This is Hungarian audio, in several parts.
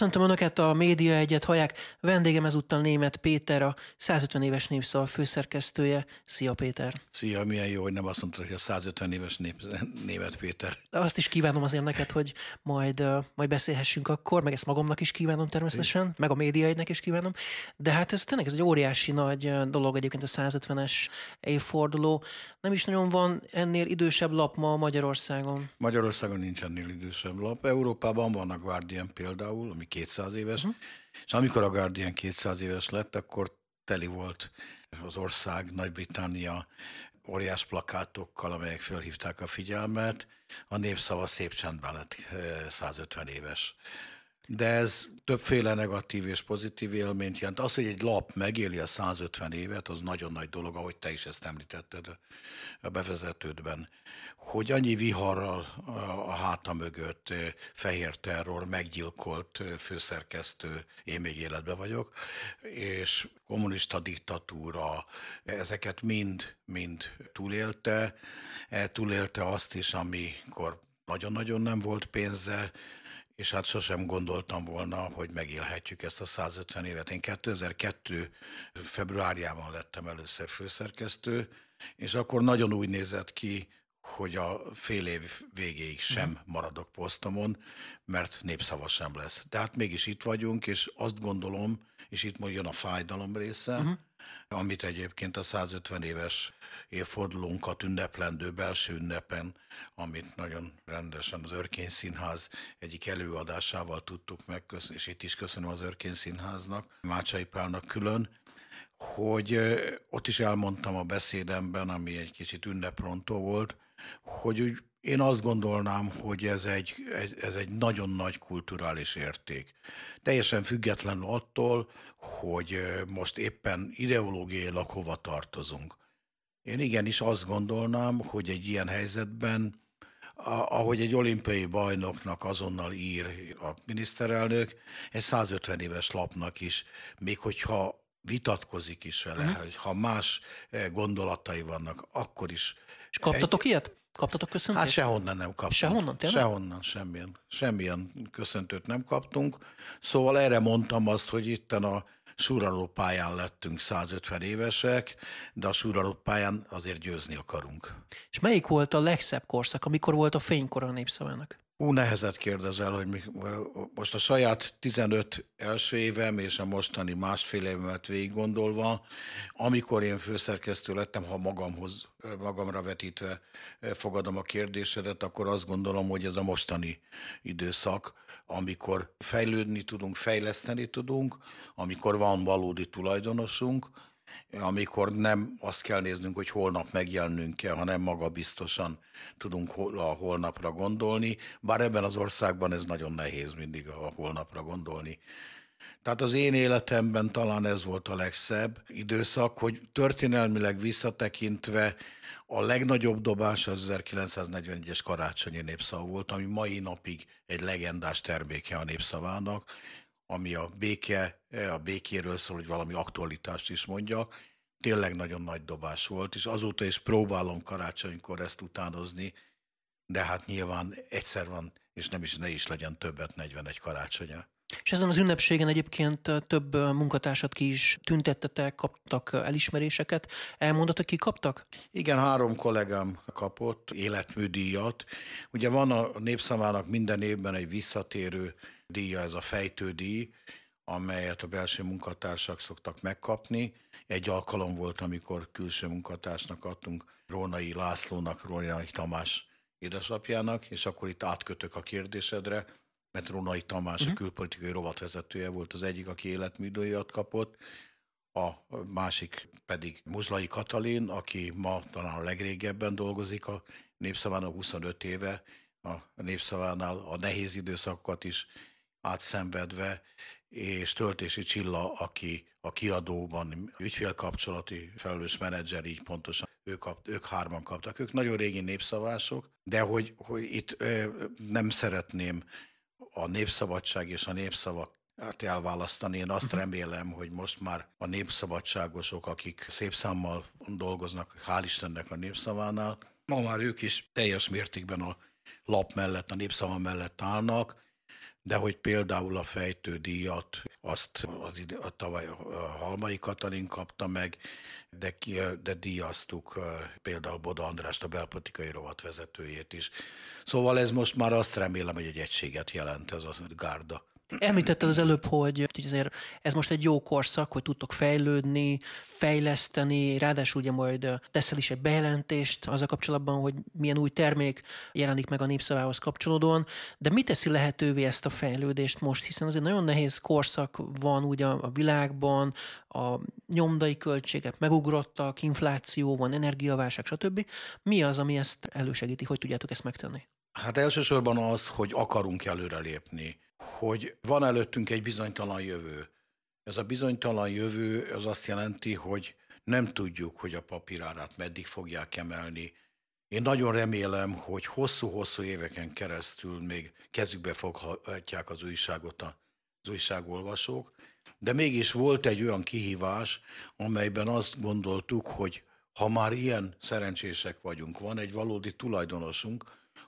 Köszöntöm Önöket, a Média Egyet hallják. Vendégem ezúttal német Péter, a 150 éves népszava főszerkesztője. Szia Péter! Szia, milyen jó, hogy nem azt mondtad, hogy a 150 éves nép, német Péter. De azt is kívánom azért neked, hogy majd, majd beszélhessünk akkor, meg ezt magamnak is kívánom természetesen, é. meg a Média Egynek is kívánom. De hát ez tényleg ez egy óriási nagy dolog egyébként a 150-es évforduló. Nem is nagyon van ennél idősebb lap ma Magyarországon. Magyarországon nincs ennél idősebb lap. Európában van a Guardian például, ami 200 éves, uh-huh. és amikor a Guardian 200 éves lett, akkor teli volt az ország, Nagy-Britannia óriás plakátokkal, amelyek fölhívták a figyelmet. A népszava szép csendben lett 150 éves. De ez többféle negatív és pozitív élményt jelent. Az, hogy egy lap megéli a 150 évet, az nagyon nagy dolog, ahogy te is ezt említetted a bevezetődben hogy annyi viharral a háta mögött fehér terror, meggyilkolt főszerkesztő, én még életben vagyok, és kommunista diktatúra, ezeket mind, mind túlélte. E, túlélte azt is, amikor nagyon-nagyon nem volt pénze, és hát sosem gondoltam volna, hogy megélhetjük ezt a 150 évet. Én 2002. februárjában lettem először főszerkesztő, és akkor nagyon úgy nézett ki, hogy a fél év végéig sem uh-huh. maradok posztomon, mert népszava sem lesz. De hát mégis itt vagyunk, és azt gondolom, és itt jön a fájdalom része, uh-huh. amit egyébként a 150 éves évfordulónkat ünneplendő belső ünnepen, amit nagyon rendesen az Örkény Színház egyik előadásával tudtuk meg, és itt is köszönöm az Örkény Színháznak, Mácsai Pálnak külön, hogy ott is elmondtam a beszédemben, ami egy kicsit ünneprontó volt, hogy úgy én azt gondolnám, hogy ez egy, ez egy nagyon nagy kulturális érték. Teljesen független attól, hogy most éppen ideológiailag hova tartozunk. Én igenis azt gondolnám, hogy egy ilyen helyzetben, ahogy egy olimpiai bajnoknak azonnal ír a miniszterelnök, egy 150 éves lapnak is, még hogyha vitatkozik is vele, uh-huh. hogy ha más eh, gondolatai vannak, akkor is. És kaptatok egy, ilyet? Kaptatok köszöntést? Hát sehonnan nem kaptunk. Sehonnan, tényleg? Sehonnan, semmilyen, semmilyen köszöntőt nem kaptunk. Szóval erre mondtam azt, hogy itten a suraló pályán lettünk 150 évesek, de a suraló pályán azért győzni akarunk. És melyik volt a legszebb korszak, amikor volt a fénykor a népszavának? Ú, nehezet kérdezel, hogy mi, most a saját 15 első évem és a mostani másfél évemet végig gondolva, amikor én főszerkesztő lettem, ha magamhoz, magamra vetítve fogadom a kérdésedet, akkor azt gondolom, hogy ez a mostani időszak, amikor fejlődni tudunk, fejleszteni tudunk, amikor van valódi tulajdonosunk, amikor nem azt kell néznünk, hogy holnap megjelenünk kell, hanem magabiztosan tudunk a holnapra gondolni, bár ebben az országban ez nagyon nehéz mindig a holnapra gondolni. Tehát az én életemben talán ez volt a legszebb időszak, hogy történelmileg visszatekintve a legnagyobb dobás az 1941-es karácsonyi népszava volt, ami mai napig egy legendás terméke a népszavának, ami a béke, a békéről szól, hogy valami aktualitást is mondjak, tényleg nagyon nagy dobás volt, és azóta is próbálom karácsonykor ezt utánozni, de hát nyilván egyszer van, és nem is ne is legyen többet 41 karácsonya. És ezen az ünnepségen egyébként több munkatársat ki is tüntettetek, kaptak elismeréseket. Elmondott, ki kaptak? Igen, három kollégám kapott életműdíjat. Ugye van a népszamának minden évben egy visszatérő díja, ez a fejtődíj, amelyet a belső munkatársak szoktak megkapni. Egy alkalom volt, amikor külső munkatársnak adtunk Rónai Lászlónak, Rónai Tamás édesapjának, és akkor itt átkötök a kérdésedre, mert Rónai Tamás, uh-huh. a mhm. külpolitikai rovatvezetője volt az egyik, aki életműdőjat kapott, a másik pedig Muzlai Katalin, aki ma talán a legrégebben dolgozik a Népszavánál 25 éve, a Népszavánál a nehéz időszakokat is átszenvedve, és Töltési Csilla, aki a kiadóban ügyfélkapcsolati felelős menedzser, így pontosan ők, kap, ők hárman kaptak. Ők nagyon régi népszavások, de hogy, hogy itt ö, nem szeretném a népszabadság és a népszavak hát elválasztani. Én azt uh-huh. remélem, hogy most már a népszabadságosok, akik szép számmal dolgoznak, hál' Istennek a népszavánál, ma már ők is teljes mértékben a lap mellett, a népszava mellett állnak, de hogy például a fejtődíjat, azt az ide, a tavaly a Halmai Katalin kapta meg, de, de díjaztuk például Boda Andrást, a belpolitikai rovat vezetőjét is. Szóval ez most már azt remélem, hogy egy egységet jelent ez a gárda. Említetted az előbb, hogy azért ez most egy jó korszak, hogy tudtok fejlődni, fejleszteni, ráadásul ugye majd teszel is egy bejelentést az a kapcsolatban, hogy milyen új termék jelenik meg a népszavához kapcsolódóan, de mi teszi lehetővé ezt a fejlődést most, hiszen azért nagyon nehéz korszak van ugye a világban, a nyomdai költségek megugrottak, infláció van, energiaválság, stb. Mi az, ami ezt elősegíti, hogy tudjátok ezt megtenni? Hát elsősorban az, hogy akarunk előrelépni hogy van előttünk egy bizonytalan jövő. Ez a bizonytalan jövő az azt jelenti, hogy nem tudjuk, hogy a papírárát meddig fogják emelni. Én nagyon remélem, hogy hosszú-hosszú éveken keresztül még kezükbe foghatják az újságot az újságolvasók, de mégis volt egy olyan kihívás, amelyben azt gondoltuk, hogy ha már ilyen szerencsések vagyunk, van egy valódi tulajdonosunk,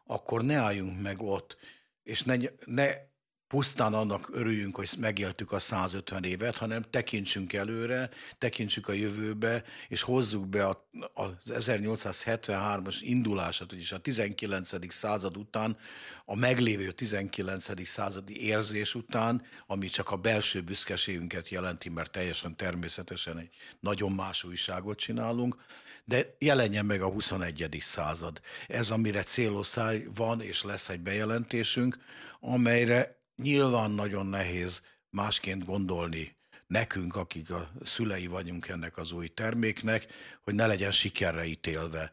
akkor ne álljunk meg ott, és ne, ne pusztán annak örüljünk, hogy megéltük a 150 évet, hanem tekintsünk előre, tekintsük a jövőbe, és hozzuk be a, az 1873-as indulását, vagyis a 19. század után, a meglévő 19. századi érzés után, ami csak a belső büszkeségünket jelenti, mert teljesen természetesen egy nagyon más újságot csinálunk, de jelenjen meg a 21. század. Ez, amire céloszáj van, és lesz egy bejelentésünk, amelyre nyilván nagyon nehéz másként gondolni nekünk, akik a szülei vagyunk ennek az új terméknek, hogy ne legyen sikerre ítélve.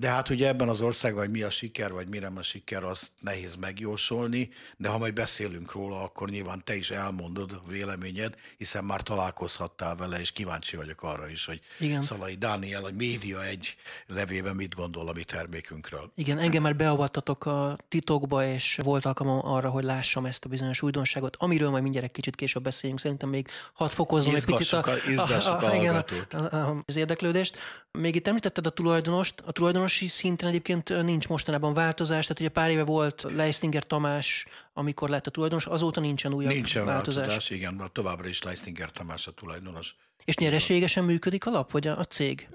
De hát ugye ebben az országban, hogy mi a siker, vagy mire a siker, azt nehéz megjósolni, de ha majd beszélünk róla, akkor nyilván te is elmondod a véleményed, hiszen már találkozhattál vele, és kíváncsi vagyok arra is, hogy Igen. Szalai Dániel, a média egy levében mit gondol a mi termékünkről. Igen, engem már beavattatok a titokba, és volt alkalmam arra, hogy lássam ezt a bizonyos újdonságot, amiről majd mindjárt egy kicsit később beszéljünk. Szerintem még hat fokozzon egy picit a, a, a, a, igen, a, a, az érdeklődést. Még itt említetted a tulajdonost. A tulajdonosi szinten egyébként nincs mostanában változás, tehát ugye pár éve volt Leistinger Tamás, amikor lett a tulajdonos, azóta nincsen újabb nincsen változás. változás. igen, továbbra is Leistinger Tamás a tulajdonos. És nyereségesen működik a lap, vagy a, a cég?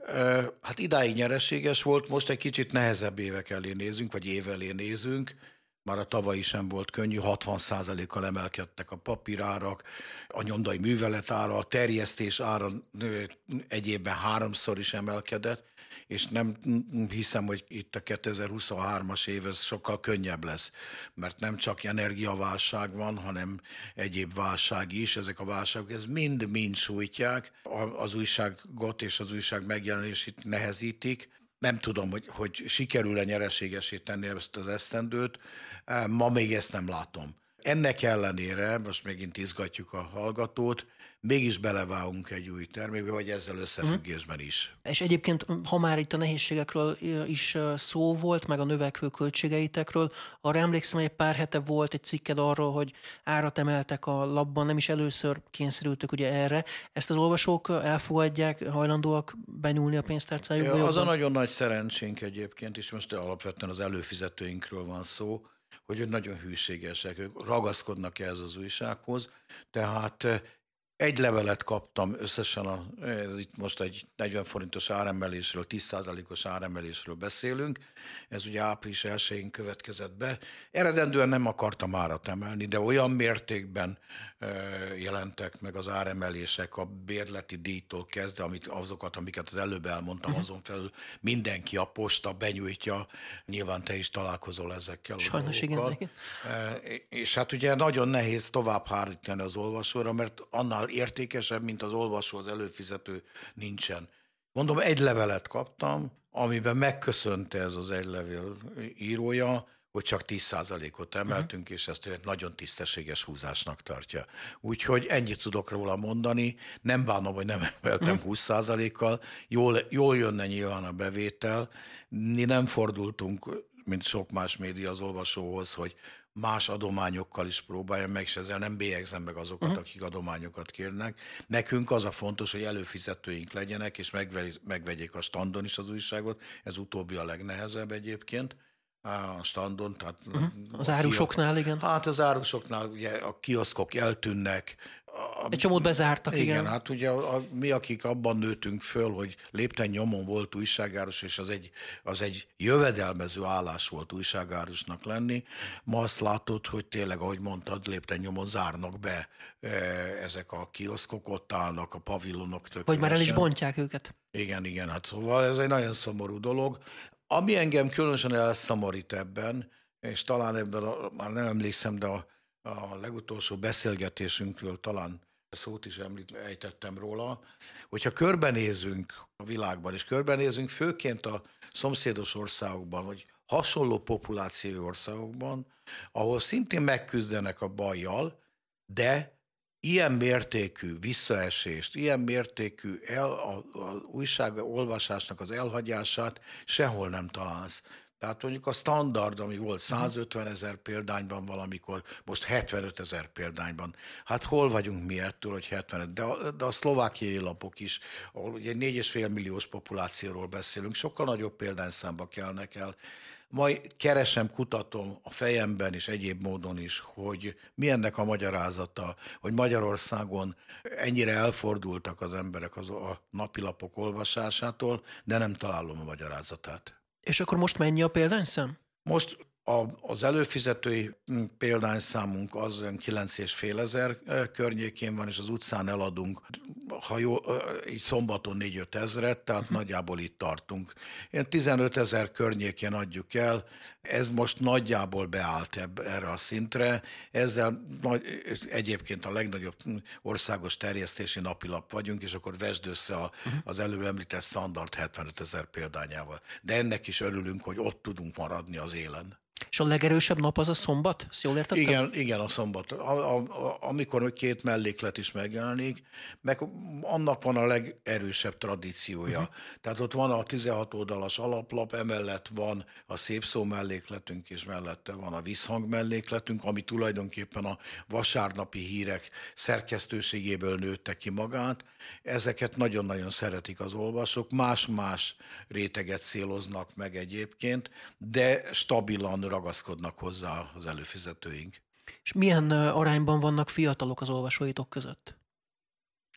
Hát idáig nyereséges volt, most egy kicsit nehezebb évek elé nézünk, vagy év elé nézünk már a tavalyi sem volt könnyű, 60%-kal emelkedtek a papírárak, a nyomdai művelet ára, a terjesztés ára egyébben háromszor is emelkedett, és nem hiszem, hogy itt a 2023-as év ez sokkal könnyebb lesz, mert nem csak energiaválság van, hanem egyéb válság is, ezek a válságok, ez mind-mind sújtják, az újságot és az újság megjelenését nehezítik, nem tudom, hogy, hogy sikerül-e nyereségesé tenni ezt az esztendőt, ma még ezt nem látom. Ennek ellenére, most megint izgatjuk a hallgatót, mégis belevágunk egy új termékbe, vagy ezzel összefüggésben is. És egyébként, ha már itt a nehézségekről is szó volt, meg a növekvő költségeitekről, arra emlékszem, hogy egy pár hete volt egy cikked arról, hogy árat emeltek a labban, nem is először kényszerültök ugye erre. Ezt az olvasók elfogadják, hajlandóak benyúlni a pénztárcájukba? Ja, az a nagyon nagy szerencsénk egyébként, és most alapvetően az előfizetőinkről van szó, hogy nagyon hűségesek, ők ragaszkodnak ehhez az újsághoz, tehát egy levelet kaptam összesen, a, ez itt most egy 40 forintos áremelésről, 10%-os áremelésről beszélünk, ez ugye április 1 következett be. Eredendően nem akartam árat emelni, de olyan mértékben jelentek meg az áremelések a bérleti díjtól kezdve, amit, azokat, amiket az előbb elmondtam, uh-huh. azon felül mindenki a posta benyújtja, nyilván te is találkozol ezekkel. Sajnos igen, igen. És hát ugye nagyon nehéz tovább hárítani az olvasóra, mert annál értékesebb, mint az olvasó, az előfizető nincsen. Mondom, egy levelet kaptam, amiben megköszönte ez az egy levél írója, hogy csak 10%-ot emeltünk, uh-huh. és ezt egy nagyon tisztességes húzásnak tartja. Úgyhogy ennyit tudok róla mondani, nem bánom, hogy nem emeltem uh-huh. 20%-kal, jól, jól jönne nyilván a bevétel, mi nem fordultunk, mint sok más média az olvasóhoz, hogy más adományokkal is próbálja meg, és ezzel nem bélyegzem meg azokat, uh-huh. akik adományokat kérnek. Nekünk az a fontos, hogy előfizetőink legyenek, és megvegyék a standon is az újságot. Ez utóbbi a legnehezebb egyébként a standon. Tehát uh-huh. Az árusoknál, igen? Hát az árusoknál ugye a kioszkok eltűnnek, a, Egy csomót bezártak, igen. Igen, hát ugye a, a, mi, akik abban nőtünk föl, hogy lépten nyomon volt újságárus, és az egy, az egy jövedelmező állás volt újságárusnak lenni, ma azt látod, hogy tényleg, ahogy mondtad, lépten nyomon zárnak be e, ezek a kioszkok, ott állnak a pavilonok tökéletesen. Vagy már el is bontják őket. Igen, igen, hát szóval ez egy nagyon szomorú dolog. Ami engem különösen elszomorít ebben, és talán ebben, a, már nem emlékszem, de a a legutolsó beszélgetésünkről talán szót is említettem róla, hogyha körbenézünk a világban, és körbenézünk főként a szomszédos országokban, vagy hasonló populációi országokban, ahol szintén megküzdenek a bajjal, de ilyen mértékű visszaesést, ilyen mértékű el, a, a újság olvasásnak az elhagyását sehol nem találsz. Tehát mondjuk a standard, ami volt 150 ezer példányban valamikor, most 75 ezer példányban. Hát hol vagyunk mi ettől, hogy 75? De a, de a szlovákiai lapok is, ahol ugye 4,5 milliós populációról beszélünk, sokkal nagyobb példányszámba kellnek el. Majd keresem, kutatom a fejemben és egyéb módon is, hogy mi ennek a magyarázata, hogy Magyarországon ennyire elfordultak az emberek az a napilapok olvasásától, de nem találom a magyarázatát. És akkor most mennyi a példányszám? Most a, az előfizetői példányszámunk az olyan 9,5 ezer környékén van, és az utcán eladunk, ha jó, így szombaton 4-5 ezeret, tehát uh-huh. nagyjából itt tartunk. Ilyen 15 ezer környékén adjuk el, ez most nagyjából beállt ebb, erre a szintre, ezzel nagy, egyébként a legnagyobb országos terjesztési napilap vagyunk, és akkor vesd össze a, uh-huh. az előbb említett standard 75 ezer példányával. De ennek is örülünk, hogy ott tudunk maradni az élen. És a legerősebb nap az a szombat? Ezt jól értettem? Igen, igen a szombat. A, a, a, amikor két melléklet is megjelenik, meg annak van a legerősebb tradíciója. Uh-huh. Tehát ott van a 16 oldalas alaplap, emellett van a szép szó mellékletünk, és mellette van a visszhang mellékletünk, ami tulajdonképpen a vasárnapi hírek szerkesztőségéből nőtte ki magát. Ezeket nagyon-nagyon szeretik az olvasók, más-más réteget céloznak meg egyébként, de stabilan ragaszkodnak hozzá az előfizetőink. És milyen arányban vannak fiatalok az olvasóitok között?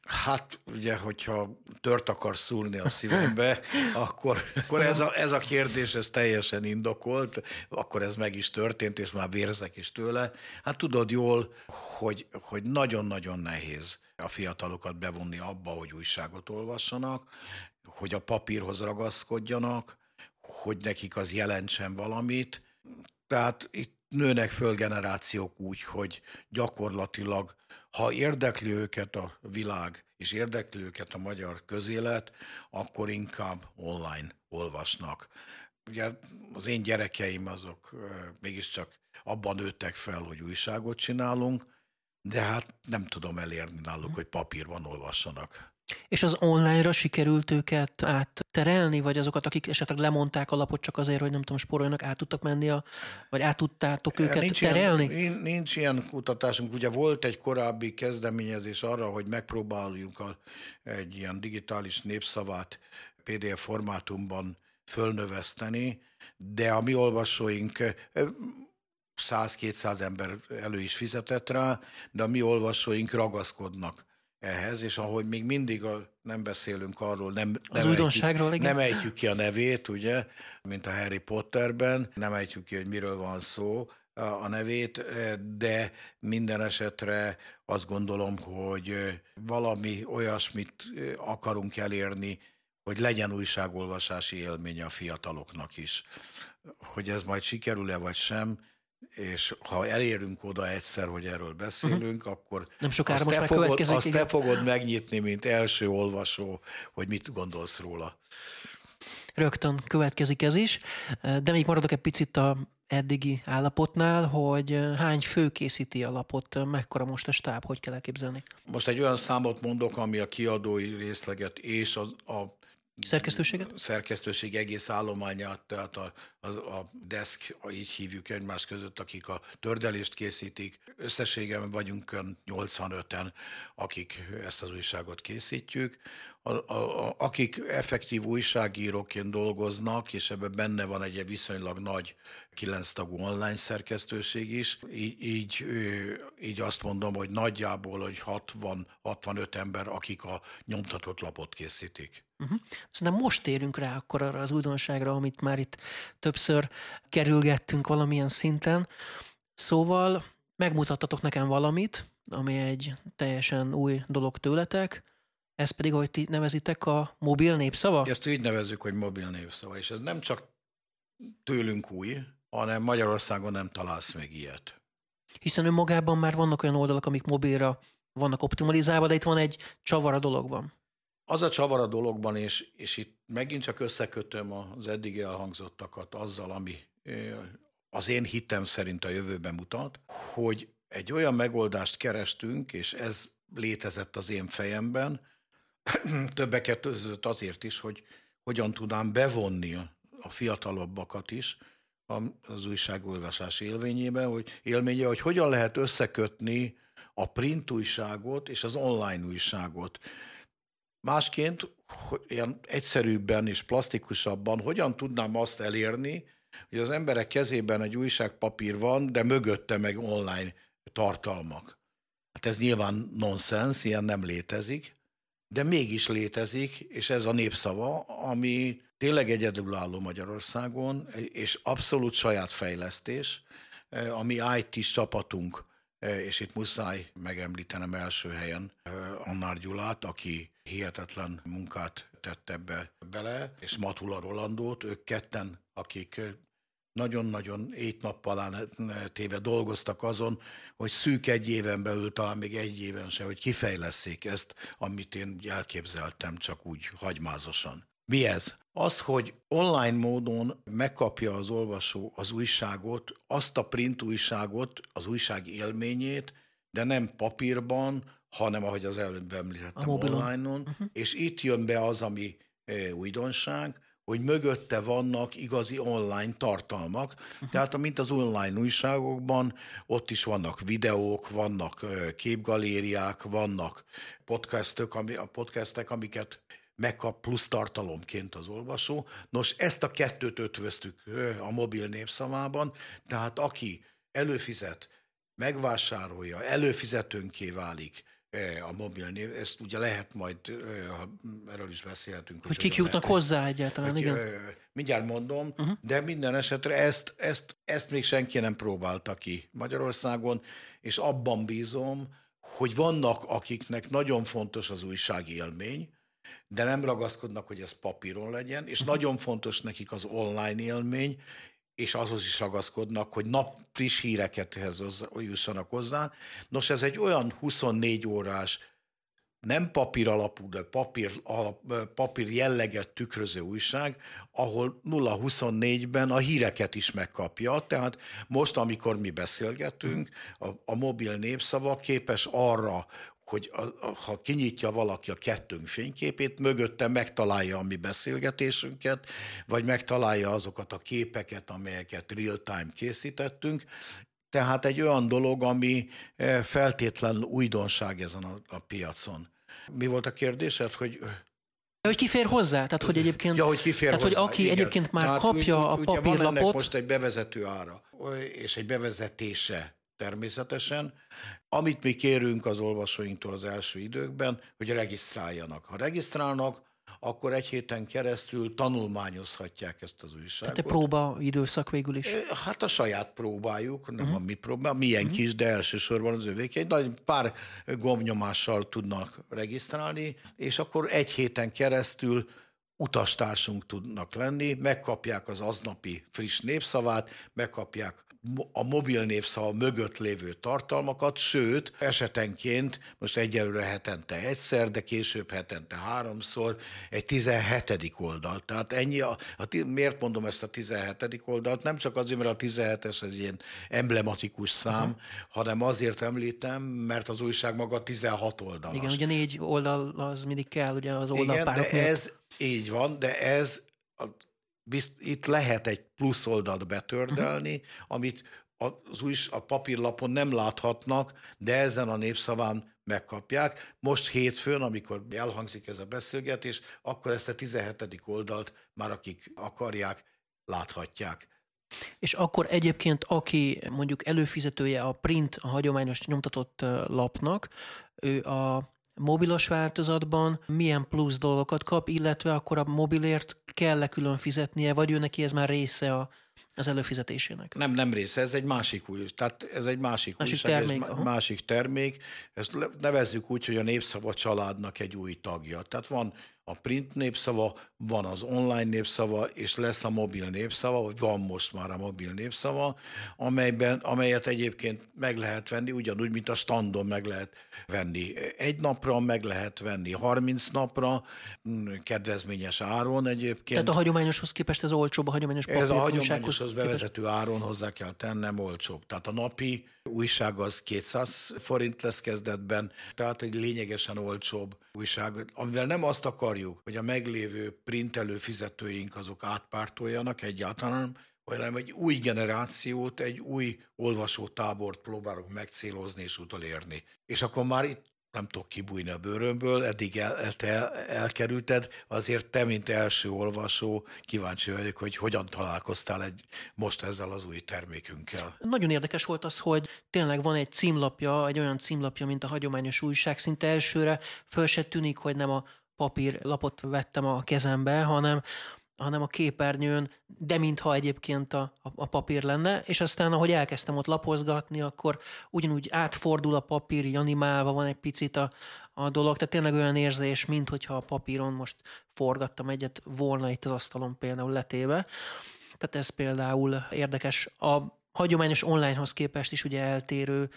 Hát ugye, hogyha tört akarsz szúrni a szívembe, akkor, akkor ez, a, ez a kérdés ez teljesen indokolt, akkor ez meg is történt, és már vérzek is tőle. Hát tudod jól, hogy, hogy nagyon-nagyon nehéz a fiatalokat bevonni abba, hogy újságot olvassanak, hogy a papírhoz ragaszkodjanak, hogy nekik az jelentsen valamit. Tehát itt nőnek föl generációk úgy, hogy gyakorlatilag, ha érdekli őket a világ, és érdekli őket a magyar közélet, akkor inkább online olvasnak. Ugye az én gyerekeim azok mégiscsak abban nőttek fel, hogy újságot csinálunk, de hát nem tudom elérni náluk, hogy papírban olvassanak. És az online-ra sikerült őket átterelni, vagy azokat, akik esetleg lemondták a lapot csak azért, hogy nem tudom, sporoljanak, át tudtak menni, a, vagy át tudtátok őket nincs terelni? Ilyen, nincs ilyen kutatásunk. Ugye volt egy korábbi kezdeményezés arra, hogy megpróbáljuk a, egy ilyen digitális népszavát PDF formátumban fölnöveszteni, de a mi olvasóink 100-200 ember elő is fizetett rá, de a mi olvasóink ragaszkodnak ehhez, és ahogy még mindig a, nem beszélünk arról, nem, az nem újdonságról, ejtjük, nem ejtjük ki a nevét, ugye, mint a Harry Potterben, nem ejtjük ki, hogy miről van szó, a nevét, de minden esetre azt gondolom, hogy valami olyasmit akarunk elérni, hogy legyen újságolvasási élménye a fiataloknak is. Hogy ez majd sikerül-e vagy sem, és ha elérünk oda egyszer, hogy erről beszélünk, uh-huh. akkor Nem sokára azt, most te fogod, azt te fogod megnyitni, mint első olvasó, hogy mit gondolsz róla. Rögtön következik ez is, de még maradok egy picit a eddigi állapotnál, hogy hány fő készíti a lapot, mekkora most a stáb, hogy kell elképzelni? Most egy olyan számot mondok, ami a kiadói részleget és az, a Szerkesztőséget? Szerkesztőség egész állományát, tehát a, a, a desk, így hívjuk egymás között, akik a tördelést készítik. Összességében vagyunk 85-en, akik ezt az újságot készítjük. A, a, a, akik effektív újságíróként dolgoznak, és ebben benne van egy viszonylag nagy kilenc tagú online szerkesztőség is, így, így, így azt mondom, hogy nagyjából hogy 60-65 ember, akik a nyomtatott lapot készítik. Uh-huh. Szerintem most térünk rá akkor arra az újdonságra, amit már itt többször kerülgettünk valamilyen szinten. Szóval megmutattatok nekem valamit, ami egy teljesen új dolog tőletek, ez pedig, ahogy ti nevezitek, a mobil népszava? Ezt így nevezzük, hogy mobil népszava, és ez nem csak tőlünk új, hanem Magyarországon nem találsz még ilyet. Hiszen önmagában már vannak olyan oldalak, amik mobilra vannak optimalizálva, de itt van egy csavar a dologban. Az a csavar a dologban, és, és itt megint csak összekötöm az eddig elhangzottakat azzal, ami az én hitem szerint a jövőben mutat, hogy egy olyan megoldást kerestünk, és ez létezett az én fejemben, többeket között azért is, hogy hogyan tudnám bevonni a fiatalabbakat is az újságolvasás élményébe, hogy élménye, hogy hogyan lehet összekötni a print újságot és az online újságot. Másként, ilyen egyszerűbben és plastikusabban, hogyan tudnám azt elérni, hogy az emberek kezében egy újságpapír van, de mögötte meg online tartalmak. Hát ez nyilván nonsens, ilyen nem létezik, de mégis létezik, és ez a népszava, ami tényleg egyedülálló Magyarországon, és abszolút saját fejlesztés, ami IT csapatunk, és itt muszáj megemlítenem első helyen Annár Gyulát, aki hihetetlen munkát tett ebbe bele, és Matula Rolandót, ők ketten, akik nagyon-nagyon éjt-nappalán téve dolgoztak azon, hogy szűk egy éven belül, talán még egy éven se, hogy kifejleszék ezt, amit én elképzeltem, csak úgy hagymázosan. Mi ez? Az, hogy online módon megkapja az olvasó az újságot, azt a print újságot, az újság élményét, de nem papírban, hanem ahogy az előbb említettem, online-on, uh-huh. és itt jön be az, ami e, újdonság, hogy mögötte vannak igazi online tartalmak. Uh-huh. Tehát, mint az online újságokban, ott is vannak videók, vannak e, képgalériák, vannak podcastok, ami, a podcastek, amiket megkap plusz tartalomként az olvasó. Nos, ezt a kettőt ötvöztük a mobil népszamában, tehát aki előfizet, megvásárolja, előfizetőnké válik, a mobil név, ezt ugye lehet majd, erről is beszélhetünk. Hogy, kik jutnak lehet, hozzá egyáltalán, hogy, igen. Mindjárt mondom, uh-huh. de minden esetre ezt, ezt, ezt még senki nem próbálta ki Magyarországon, és abban bízom, hogy vannak, akiknek nagyon fontos az újsági élmény, de nem ragaszkodnak, hogy ez papíron legyen, és uh-huh. nagyon fontos nekik az online élmény, és azhoz is ragaszkodnak, hogy nap friss híreket jussanak hozzá. Nos, ez egy olyan 24 órás, nem papír alapú, de papír, alap, papír jelleget tükröző újság, ahol 0-24-ben a híreket is megkapja. Tehát most, amikor mi beszélgetünk, a, a mobil népszava képes arra, hogy a, a, ha kinyitja valaki a kettőnk fényképét, mögötte megtalálja a mi beszélgetésünket, vagy megtalálja azokat a képeket, amelyeket real-time készítettünk. Tehát egy olyan dolog, ami eh, feltétlen újdonság ezen a, a piacon. Mi volt a kérdésed, hogy hogy kifér hozzá? Tehát, hogy egyébként, ja, hogy kifér tehát, hozzá, hogy aki igen. egyébként már tehát kapja úgy, a papírlapot... Van ennek most egy bevezető ára, és egy bevezetése természetesen. Amit mi kérünk az olvasóinktól az első időkben, hogy regisztráljanak. Ha regisztrálnak, akkor egy héten keresztül tanulmányozhatják ezt az újságot. Tehát próba időszak végül is? Hát a saját próbájuk, nem uh-huh. a mi próbá, milyen uh-huh. kis, de elsősorban az övék. Egy nagy pár gombnyomással tudnak regisztrálni, és akkor egy héten keresztül utastársunk tudnak lenni, megkapják az aznapi friss népszavát, megkapják a mobil népszava mögött lévő tartalmakat, sőt, esetenként most egyelőre hetente egyszer, de később hetente háromszor, egy 17. oldal. Tehát ennyi, a, a, miért mondom ezt a 17. oldalt? Nem csak azért, mert a 17-es egy ilyen emblematikus szám, uh-huh. hanem azért említem, mert az újság maga 16 oldal. Igen, ugye négy oldal az mindig kell, ugye az oldalpárok Igen, de miatt. ez így van, de ez bizt, itt lehet egy plusz oldalt betördelni, uh-huh. amit az új, a papírlapon nem láthatnak, de ezen a népszaván megkapják. Most hétfőn, amikor elhangzik ez a beszélgetés, akkor ezt a 17. oldalt már akik akarják, láthatják. És akkor egyébként, aki mondjuk előfizetője a print, a hagyományos nyomtatott lapnak, ő a mobilos változatban milyen plusz dolgokat kap, illetve akkor a mobilért kell-e külön fizetnie, vagy ő neki ez már része a, az előfizetésének? Nem, nem része, ez egy másik új, tehát ez egy másik, másik újság, termék. Ez másik termék. Ezt nevezzük úgy, hogy a Népszava családnak egy új tagja. Tehát van a print népszava, van az online népszava, és lesz a mobil népszava, vagy van most már a mobil népszava, amelyben, amelyet egyébként meg lehet venni, ugyanúgy, mint a standon meg lehet venni. Egy napra meg lehet venni, 30 napra, mm, kedvezményes áron egyébként. Tehát a hagyományoshoz képest ez olcsóbb, a hagyományos Ez a hagyományoshoz bevezető áron hozzá kell tennem olcsóbb. Tehát a napi újság az 200 forint lesz kezdetben, tehát egy lényegesen olcsóbb újság, amivel nem azt akarjuk, hogy a meglévő printelő fizetőink azok átpártoljanak egyáltalán, hanem egy új generációt, egy új olvasótábort próbálok megcélozni és utolérni. És akkor már itt nem tudok kibújni a bőrömből, eddig el, el, el, elkerülted, azért te, mint első olvasó, kíváncsi vagyok, hogy hogyan találkoztál egy, most ezzel az új termékünkkel. Nagyon érdekes volt az, hogy tényleg van egy címlapja, egy olyan címlapja, mint a hagyományos újság, szinte elsőre föl se tűnik, hogy nem a papírlapot vettem a kezembe, hanem hanem a képernyőn, de mintha egyébként a, a, a papír lenne, és aztán ahogy elkezdtem ott lapozgatni, akkor ugyanúgy átfordul a papír, animálva van egy picit a, a dolog, tehát tényleg olyan érzés, mint hogyha a papíron most forgattam egyet volna itt az asztalon például letéve. Tehát ez például érdekes. A hagyományos onlinehoz képest is ugye eltérő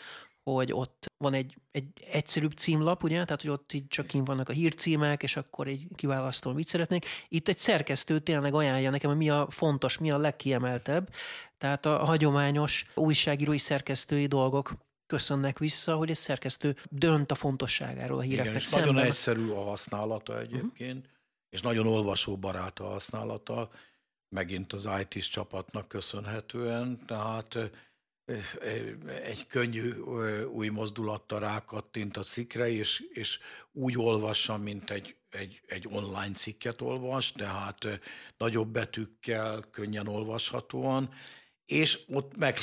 hogy ott van egy, egy egyszerűbb címlap, ugye, tehát hogy ott így csak kint vannak a hírcímek, és akkor egy kiválasztom, mit szeretnék. Itt egy szerkesztő tényleg ajánlja nekem, hogy mi a fontos, mi a legkiemeltebb. Tehát a hagyományos újságírói szerkesztői dolgok köszönnek vissza, hogy egy szerkesztő dönt a fontosságáról a híreknek. Igen, és nagyon egyszerű a használata egyébként, uh-huh. és nagyon olvasóbarát a használata, megint az IT-s csapatnak köszönhetően, tehát egy könnyű új mozdulattal rákattint a cikkre, és, és úgy olvassa, mint egy, egy, egy online cikket olvas, tehát nagyobb betűkkel, könnyen olvashatóan, és ott meg,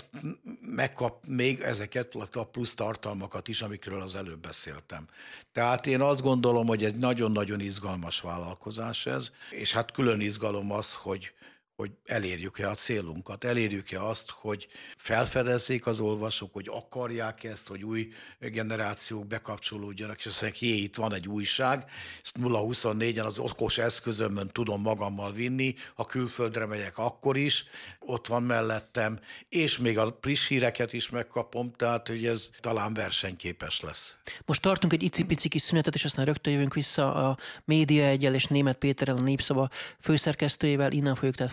megkap még ezeket a plusz tartalmakat is, amikről az előbb beszéltem. Tehát én azt gondolom, hogy egy nagyon-nagyon izgalmas vállalkozás ez, és hát külön izgalom az, hogy hogy elérjük-e a célunkat, elérjük-e azt, hogy felfedezzék az olvasók, hogy akarják ezt, hogy új generációk bekapcsolódjanak, és azt mondják, jé, itt van egy újság, ezt 0-24-en az okos eszközömön tudom magammal vinni, ha külföldre megyek, akkor is, ott van mellettem, és még a friss híreket is megkapom, tehát hogy ez talán versenyképes lesz. Most tartunk egy icipici kis szünetet, és aztán rögtön jövünk vissza a Média Egyel és Német Péterrel, a Népszava főszerkesztőjével, innen fogjuk tehát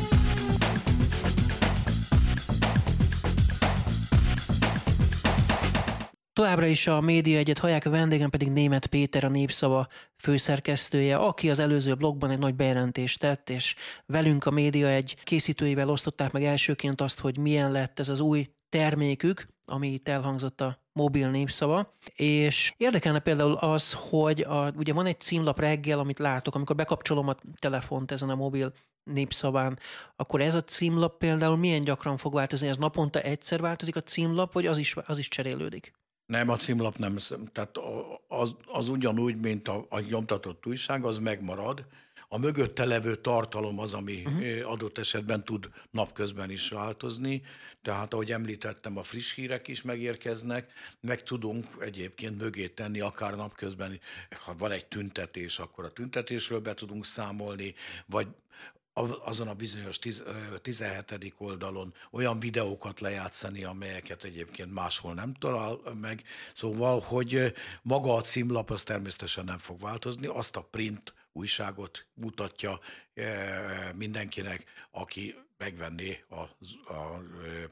Továbbra is a Média Egyet hallják, a vendégem pedig Német Péter, a Népszava főszerkesztője, aki az előző blogban egy nagy bejelentést tett, és velünk a Média egy készítőivel osztották meg elsőként azt, hogy milyen lett ez az új termékük, ami itt elhangzott a mobil népszava, és érdekelne például az, hogy a, ugye van egy címlap reggel, amit látok, amikor bekapcsolom a telefont ezen a mobil népszaván, akkor ez a címlap például milyen gyakran fog változni? Ez naponta egyszer változik a címlap, vagy az is, az is cserélődik? Nem, a címlap nem. Tehát az, az ugyanúgy, mint a, a nyomtatott újság, az megmarad. A mögötte levő tartalom az, ami uh-huh. adott esetben tud napközben is változni. Tehát, ahogy említettem, a friss hírek is megérkeznek, meg tudunk egyébként mögé tenni, akár napközben, ha van egy tüntetés, akkor a tüntetésről be tudunk számolni, vagy azon a bizonyos 17. oldalon olyan videókat lejátszani, amelyeket egyébként máshol nem talál meg. Szóval, hogy maga a címlap az természetesen nem fog változni, azt a print újságot mutatja mindenkinek, aki megvenné a, a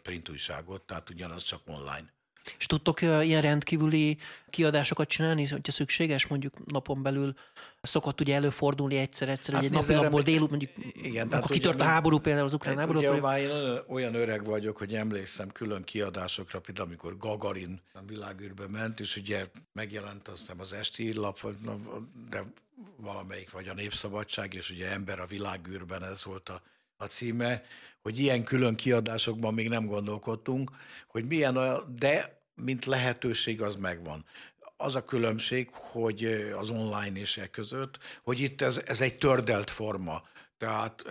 print újságot, tehát ugyanaz csak online. És tudtok ilyen rendkívüli kiadásokat csinálni, hogyha szükséges, mondjuk napon belül szokott ugye előfordulni egyszer-egyszer, hát hogy egy napból dél, mondjuk igen, akkor kitört ugye, a háború például az ukrán háború. Ugye, már én olyan öreg vagyok, hogy emlékszem külön kiadásokra, például amikor Gagarin a világűrbe ment, és ugye megjelent azt hiszem az esti írlap, de valamelyik, vagy a Népszabadság, és ugye Ember a világűrben ez volt a a címe, hogy ilyen külön kiadásokban még nem gondolkodtunk, hogy milyen olyan, de mint lehetőség az megvan. Az a különbség, hogy az online és e között, hogy itt ez, ez egy tördelt forma. Tehát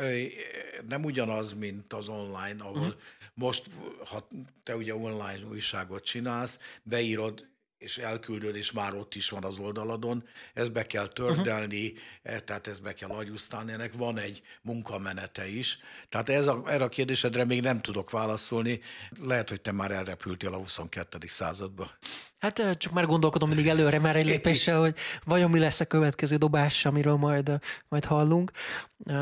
nem ugyanaz, mint az online, ahol uh-huh. most, ha te ugye online újságot csinálsz, beírod és elküldöd, és már ott is van az oldaladon, ezt be kell tördelni, uh-huh. tehát ezt be kell agyusztálni, ennek van egy munkamenete is. Tehát ez a, erre a kérdésedre még nem tudok válaszolni. Lehet, hogy te már elrepültél a 22. századba. Hát csak már gondolkodom mindig előre, már egy lépéssel, hogy vajon mi lesz a következő dobás, amiről majd, majd hallunk.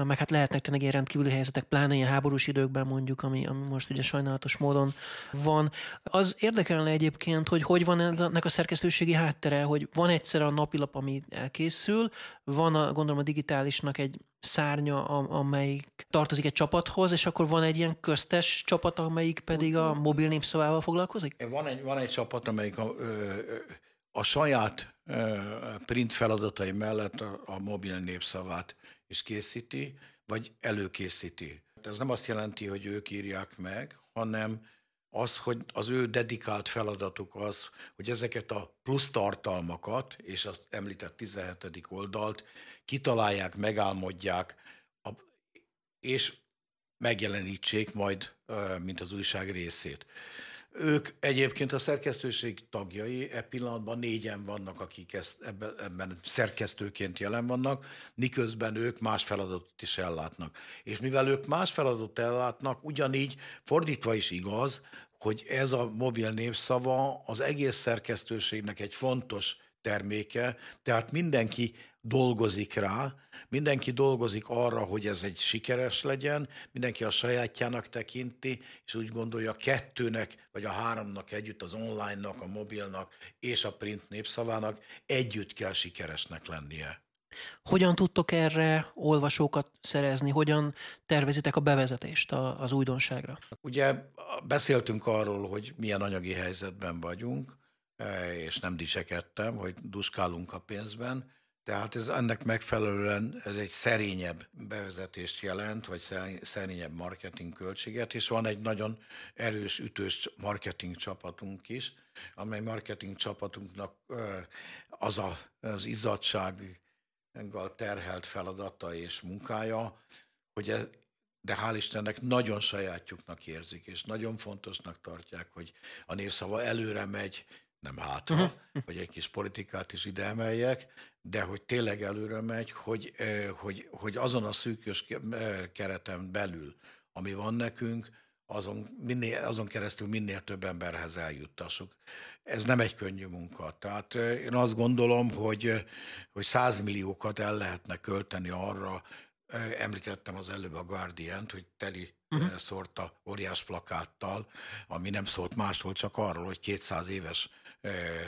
Meg hát lehetnek tényleg ilyen rendkívüli helyzetek, pláne ilyen háborús időkben mondjuk, ami, ami most ugye sajnálatos módon van. Az érdekelne egyébként, hogy hogy van ennek a szerkesztőségi háttere, hogy van egyszer a napilap, ami elkészül, van a, gondolom a digitálisnak egy szárnya, amelyik tartozik egy csapathoz, és akkor van egy ilyen köztes csapat, amelyik pedig a mobil népszavával foglalkozik? Van egy, van egy csapat, amelyik a, a saját print feladatai mellett a, a mobil népszavát is készíti, vagy előkészíti. Ez nem azt jelenti, hogy ők írják meg, hanem az, hogy az ő dedikált feladatuk az, hogy ezeket a plusz tartalmakat, és azt említett 17. oldalt kitalálják, megálmodják, és megjelenítsék majd, mint az újság részét. Ők egyébként a szerkesztőség tagjai, e pillanatban négyen vannak, akik ezt, ebben, ebben szerkesztőként jelen vannak, miközben ők más feladatot is ellátnak. És mivel ők más feladatot ellátnak, ugyanígy fordítva is igaz, hogy ez a mobil népszava az egész szerkesztőségnek egy fontos terméke, tehát mindenki dolgozik rá, mindenki dolgozik arra, hogy ez egy sikeres legyen, mindenki a sajátjának tekinti, és úgy gondolja a kettőnek, vagy a háromnak együtt, az online-nak, a mobilnak és a print népszavának együtt kell sikeresnek lennie. Hogyan tudtok erre olvasókat szerezni? Hogyan tervezitek a bevezetést az újdonságra? Ugye beszéltünk arról, hogy milyen anyagi helyzetben vagyunk, és nem dicsekedtem, hogy duskálunk a pénzben, tehát ez ennek megfelelően ez egy szerényebb bevezetést jelent, vagy szerényebb marketing költséget, és van egy nagyon erős, ütős marketing csapatunk is, amely marketing csapatunknak az a, az izzadsággal terhelt feladata és munkája, hogy ez, de hál' Istennek nagyon sajátjuknak érzik, és nagyon fontosnak tartják, hogy a névszava előre megy, nem hátra, uh-huh. hogy egy kis politikát is ide emeljek, de hogy tényleg előre megy, hogy, hogy, hogy azon a szűkös kereten belül, ami van nekünk, azon, minél, azon keresztül minél több emberhez eljuttassuk. Ez nem egy könnyű munka. Tehát én azt gondolom, hogy, hogy százmilliókat el lehetne költeni arra, említettem az előbb a guardian hogy teli uh-huh. szórta óriás plakáttal, ami nem szólt másról, csak arról, hogy 200 éves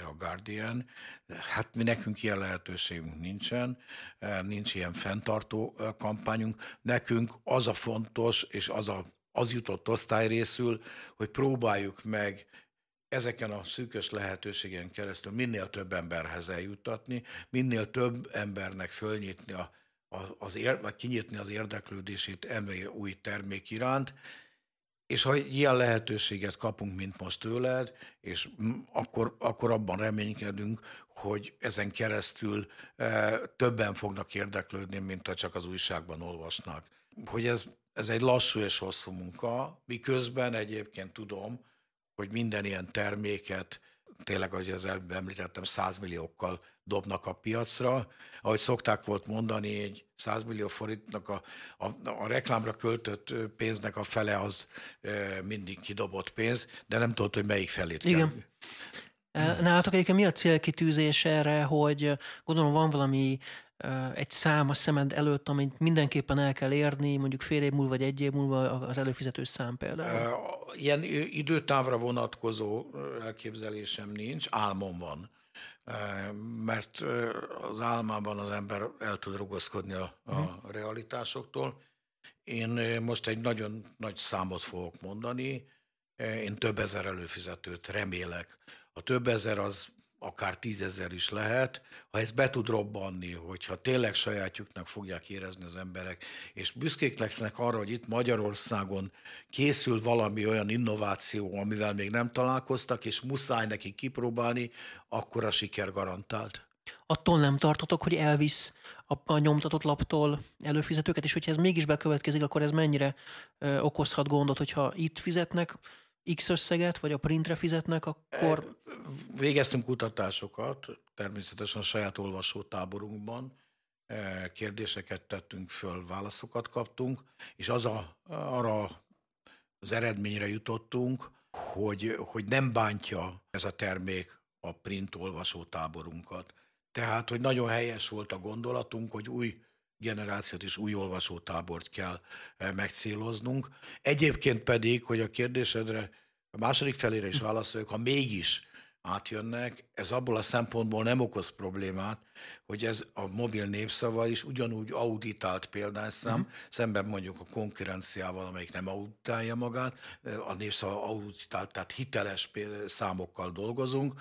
a Guardian. Hát mi nekünk ilyen lehetőségünk nincsen, nincs ilyen fenntartó kampányunk. Nekünk az a fontos, és az, a, az jutott osztály részül, hogy próbáljuk meg ezeken a szűkös lehetőségen keresztül minél több emberhez eljuttatni, minél több embernek fölnyitni a, az ér, vagy kinyitni az érdeklődését ennél új termék iránt, és ha ilyen lehetőséget kapunk, mint most tőled, és akkor, akkor abban reménykedünk, hogy ezen keresztül e, többen fognak érdeklődni, mint ha csak az újságban olvasnak. Hogy ez, ez egy lassú és hosszú munka, miközben egyébként tudom, hogy minden ilyen terméket tényleg, ahogy az előbb említettem, százmilliókkal dobnak a piacra. Ahogy szokták volt mondani, egy 100 millió forintnak a, a, a reklámra költött pénznek a fele az e, mindig kidobott pénz, de nem tudod, hogy melyik felét Igen. kell. E, nálatok egyébként mi a célkitűzés erre, hogy gondolom van valami egy szám a szemed előtt, amit mindenképpen el kell érni, mondjuk fél év múlva vagy egy év múlva az előfizetős szám például? Ilyen időtávra vonatkozó elképzelésem nincs, álmom van. Mert az álmában az ember el tud rugaszkodni a, a uh-huh. realitásoktól. Én most egy nagyon nagy számot fogok mondani. Én több ezer előfizetőt remélek. A több ezer az akár tízezer is lehet, ha ez be tud robbanni, hogyha tényleg sajátjuknak fogják érezni az emberek, és büszkék lesznek arra, hogy itt Magyarországon készül valami olyan innováció, amivel még nem találkoztak, és muszáj nekik kipróbálni, akkor a siker garantált. Attól nem tartotok, hogy elvisz a, a nyomtatott laptól előfizetőket, és hogyha ez mégis bekövetkezik, akkor ez mennyire ö, okozhat gondot, hogyha itt fizetnek, X összeget, vagy a printre fizetnek, akkor... Végeztünk kutatásokat, természetesen a saját olvasótáborunkban, kérdéseket tettünk föl, válaszokat kaptunk, és az a, arra az eredményre jutottunk, hogy, hogy nem bántja ez a termék a print olvasótáborunkat. Tehát, hogy nagyon helyes volt a gondolatunk, hogy új generációt és új olvasótábort kell eh, megcéloznunk. Egyébként pedig, hogy a kérdésedre a második felére is válaszoljuk, ha mégis átjönnek, ez abból a szempontból nem okoz problémát, hogy ez a mobil népszava is ugyanúgy auditált példányszám, uh-huh. szemben mondjuk a konkurenciával, amelyik nem auditálja magát, a népszava auditált, tehát hiteles számokkal dolgozunk,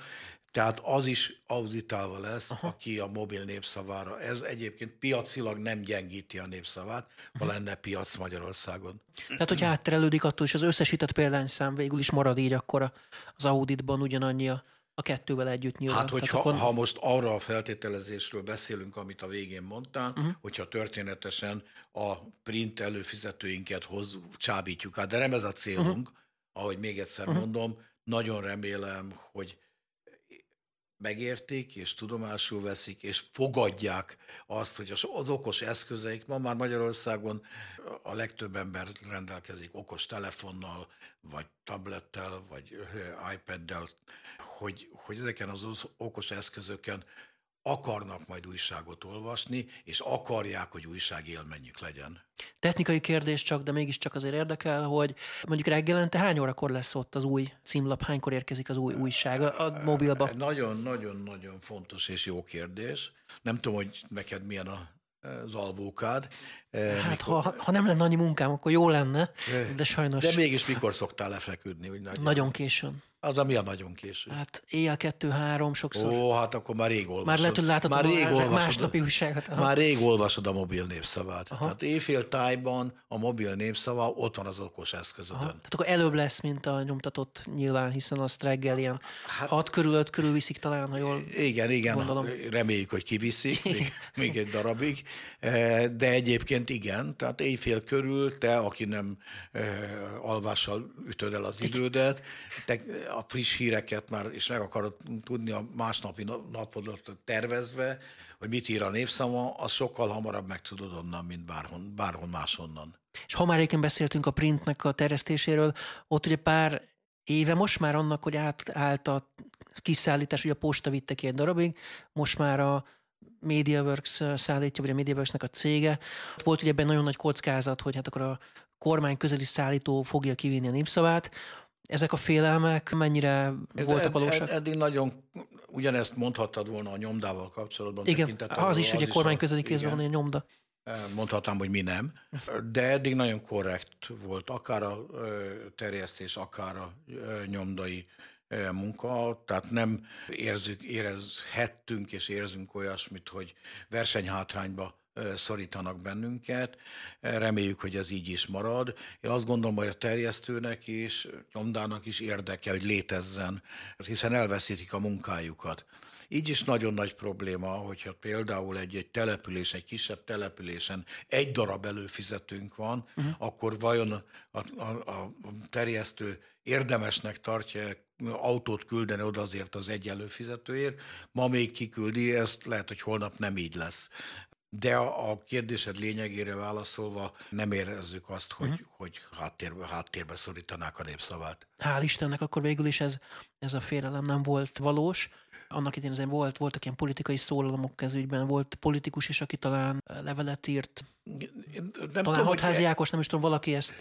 tehát az is auditálva lesz, Aha. aki a mobil népszavára. Ez egyébként piacilag nem gyengíti a népszavát, ha uh-huh. lenne piac Magyarországon. Tehát, hogyha átterelődik attól, és az összesített példányszám végül is marad így, akkor az auditban ugyanannyi a, a kettővel együtt nyilván. Hát, hogyha, akkor... ha most arra a feltételezésről beszélünk, amit a végén mondtál, uh-huh. hogyha történetesen a print előfizetőinket hoz, csábítjuk át, de nem ez a célunk, uh-huh. ahogy még egyszer uh-huh. mondom, nagyon remélem, hogy megértik, és tudomásul veszik, és fogadják azt, hogy az okos eszközeik, ma már Magyarországon a legtöbb ember rendelkezik okos telefonnal, vagy tablettel, vagy iPaddel, hogy, hogy ezeken az okos eszközöken akarnak majd újságot olvasni, és akarják, hogy újságélményük legyen. Technikai kérdés csak, de mégiscsak azért érdekel, hogy mondjuk reggelente hány órakor lesz ott az új címlap, hánykor érkezik az új újság a mobilba? Nagyon-nagyon-nagyon fontos és jó kérdés. Nem tudom, hogy neked milyen a az alvókád. Eh, hát mikor... ha, ha nem lenne annyi munkám, akkor jó lenne, de sajnos... De mégis mikor szoktál lefeküdni? Úgy nagyon, nagyon későn. Az, ami a nagyon késő. Hát éjjel kettő-három sokszor. Ó, hát akkor már rég olvasod. Már lehet, látod már rég olvasod, másnapi újságot. Aha. Már rég olvasod a mobil népszavát. Aha. Tehát éjfél tájban a mobil népszava ott van az okos eszközödön. Aha. Tehát akkor előbb lesz, mint a nyomtatott nyilván, hiszen azt reggel ilyen hát, hat körül, öt körül viszik talán, ha jól Igen, igen. Gondolom. Reméljük, hogy kiviszik még, még egy darabig. Eh, de egyébként igen, tehát éjfél körül te, aki nem eh, alvással ütöd el az idődet, te a friss híreket már, és meg akarod tudni a másnapi napodat tervezve, hogy mit ír a népszama, az sokkal hamarabb meg tudod onnan, mint bárhon, bárhol máshonnan. És ha már éken beszéltünk a printnek a terjesztéséről, ott ugye pár éve most már annak, hogy átállt a kiszállítás, hogy a posta vitte ki egy darabig, most már a MediaWorks szállítja, vagy a MediaWorksnek a cége. Volt ugye ebben nagyon nagy kockázat, hogy hát akkor a kormány közeli szállító fogja kivinni a népszavát. Ezek a félelmek mennyire voltak ed, valósak? Ed, eddig nagyon ugyanezt mondhattad volna a nyomdával kapcsolatban. Igen, az is, hogy a kormány közeli kézben van egy nyomda. Mondhatnám, hogy mi nem, de eddig nagyon korrekt volt, akár a terjesztés, akár a nyomdai munka, tehát nem érzük, érezhettünk és érzünk olyasmit, hogy versenyhátrányba szorítanak bennünket. Reméljük, hogy ez így is marad. Én azt gondolom, hogy a terjesztőnek is, nyomdának is érdeke, hogy létezzen, hiszen elveszítik a munkájukat. Így is nagyon nagy probléma, hogyha például egy, egy település, egy kisebb településen egy darab előfizetőnk van, uh-huh. akkor vajon a, a, a terjesztő érdemesnek tartja autót küldeni oda azért az egy előfizetőért, ma még kiküldi, ezt lehet, hogy holnap nem így lesz. De a, a kérdésed lényegére válaszolva nem érezzük azt, hogy, uh-huh. hogy háttérbe, háttérbe szorítanák a népszavát. Hál' Istennek akkor végül is ez, ez a félelem nem volt valós. Annak idén azért volt, voltak ilyen politikai szólalomok kezügyben, volt politikus is, aki talán levelet írt. Nem talán Hatházi Ákos, nem is tudom, valaki ezt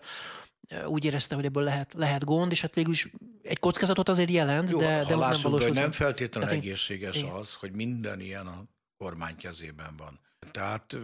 úgy érezte, hogy ebből lehet, lehet gond, és hát végül is egy kockázatot azért jelent, Jó, de, de nem valósult. nem feltétlenül hát egészséges én... az, hogy minden ilyen a kormány kezében van. Tehát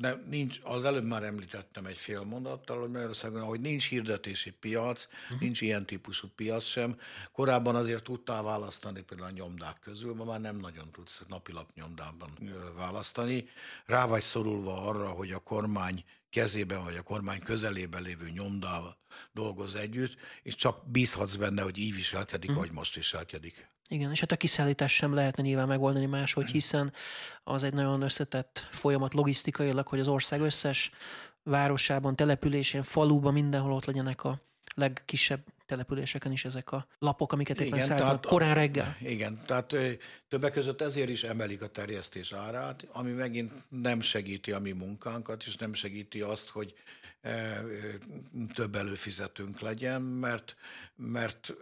de nincs, az előbb már említettem egy fél mondattal, hogy Magyarországon, hogy nincs hirdetési piac, uh-huh. nincs ilyen típusú piac sem. Korábban azért tudtál választani például a nyomdák közül, ma már nem nagyon tudsz napilap nyomdában választani. Rá vagy szorulva arra, hogy a kormány kezében vagy a kormány közelében lévő nyomdával dolgoz együtt, és csak bízhatsz benne, hogy így viselkedik, uh-huh. ahogy most viselkedik. Igen, és hát a kiszállítás sem lehetne nyilván megoldani máshogy, hiszen az egy nagyon összetett folyamat logisztikailag, hogy az ország összes városában, településén, faluban, mindenhol ott legyenek a legkisebb településeken is ezek a lapok, amiket éppen szállítanak korán reggel. Igen, tehát többek között ezért is emelik a terjesztés árát, ami megint nem segíti a mi munkánkat, és nem segíti azt, hogy több előfizetőnk legyen, mert, mert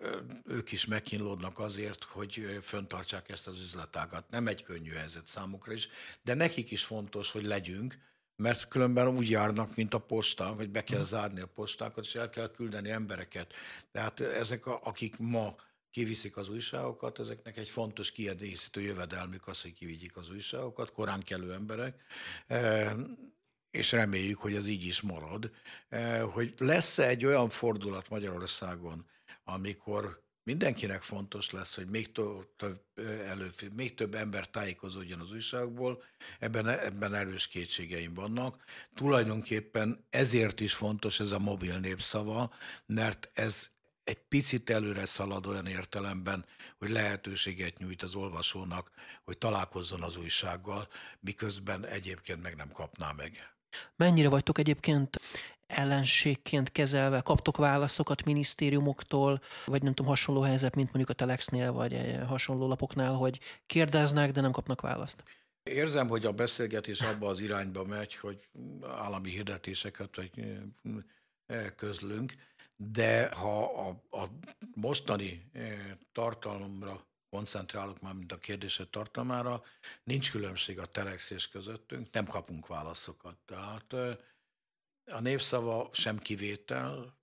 ők is megkínlódnak azért, hogy föntartsák ezt az üzletágat. Nem egy könnyű helyzet számukra is, de nekik is fontos, hogy legyünk, mert különben úgy járnak, mint a posta, hogy be kell zárni a postákat, és el kell küldeni embereket. Tehát ezek, a, akik ma kiviszik az újságokat, ezeknek egy fontos kiedészítő jövedelmük az, hogy kivigyik az újságokat, korán kelő emberek és reméljük, hogy ez így is marad, eh, hogy lesz-e egy olyan fordulat Magyarországon, amikor mindenkinek fontos lesz, hogy még több, elő, még több ember tájékozódjon az újságból, ebben, ebben erős kétségeim vannak. Tulajdonképpen ezért is fontos ez a mobil népszava, mert ez egy picit előre szalad olyan értelemben, hogy lehetőséget nyújt az olvasónak, hogy találkozzon az újsággal, miközben egyébként meg nem kapná meg. Mennyire vagytok egyébként ellenségként kezelve? Kaptok válaszokat minisztériumoktól, vagy nem tudom, hasonló helyzet, mint mondjuk a Telexnél, vagy hasonló lapoknál, hogy kérdeznek, de nem kapnak választ? Érzem, hogy a beszélgetés abba az irányba megy, hogy állami hirdetéseket vagy közlünk, de ha a, a mostani tartalomra koncentrálok már, mint a kérdésed tartalmára, nincs különbség a telexés közöttünk, nem kapunk válaszokat. Tehát a népszava sem kivétel,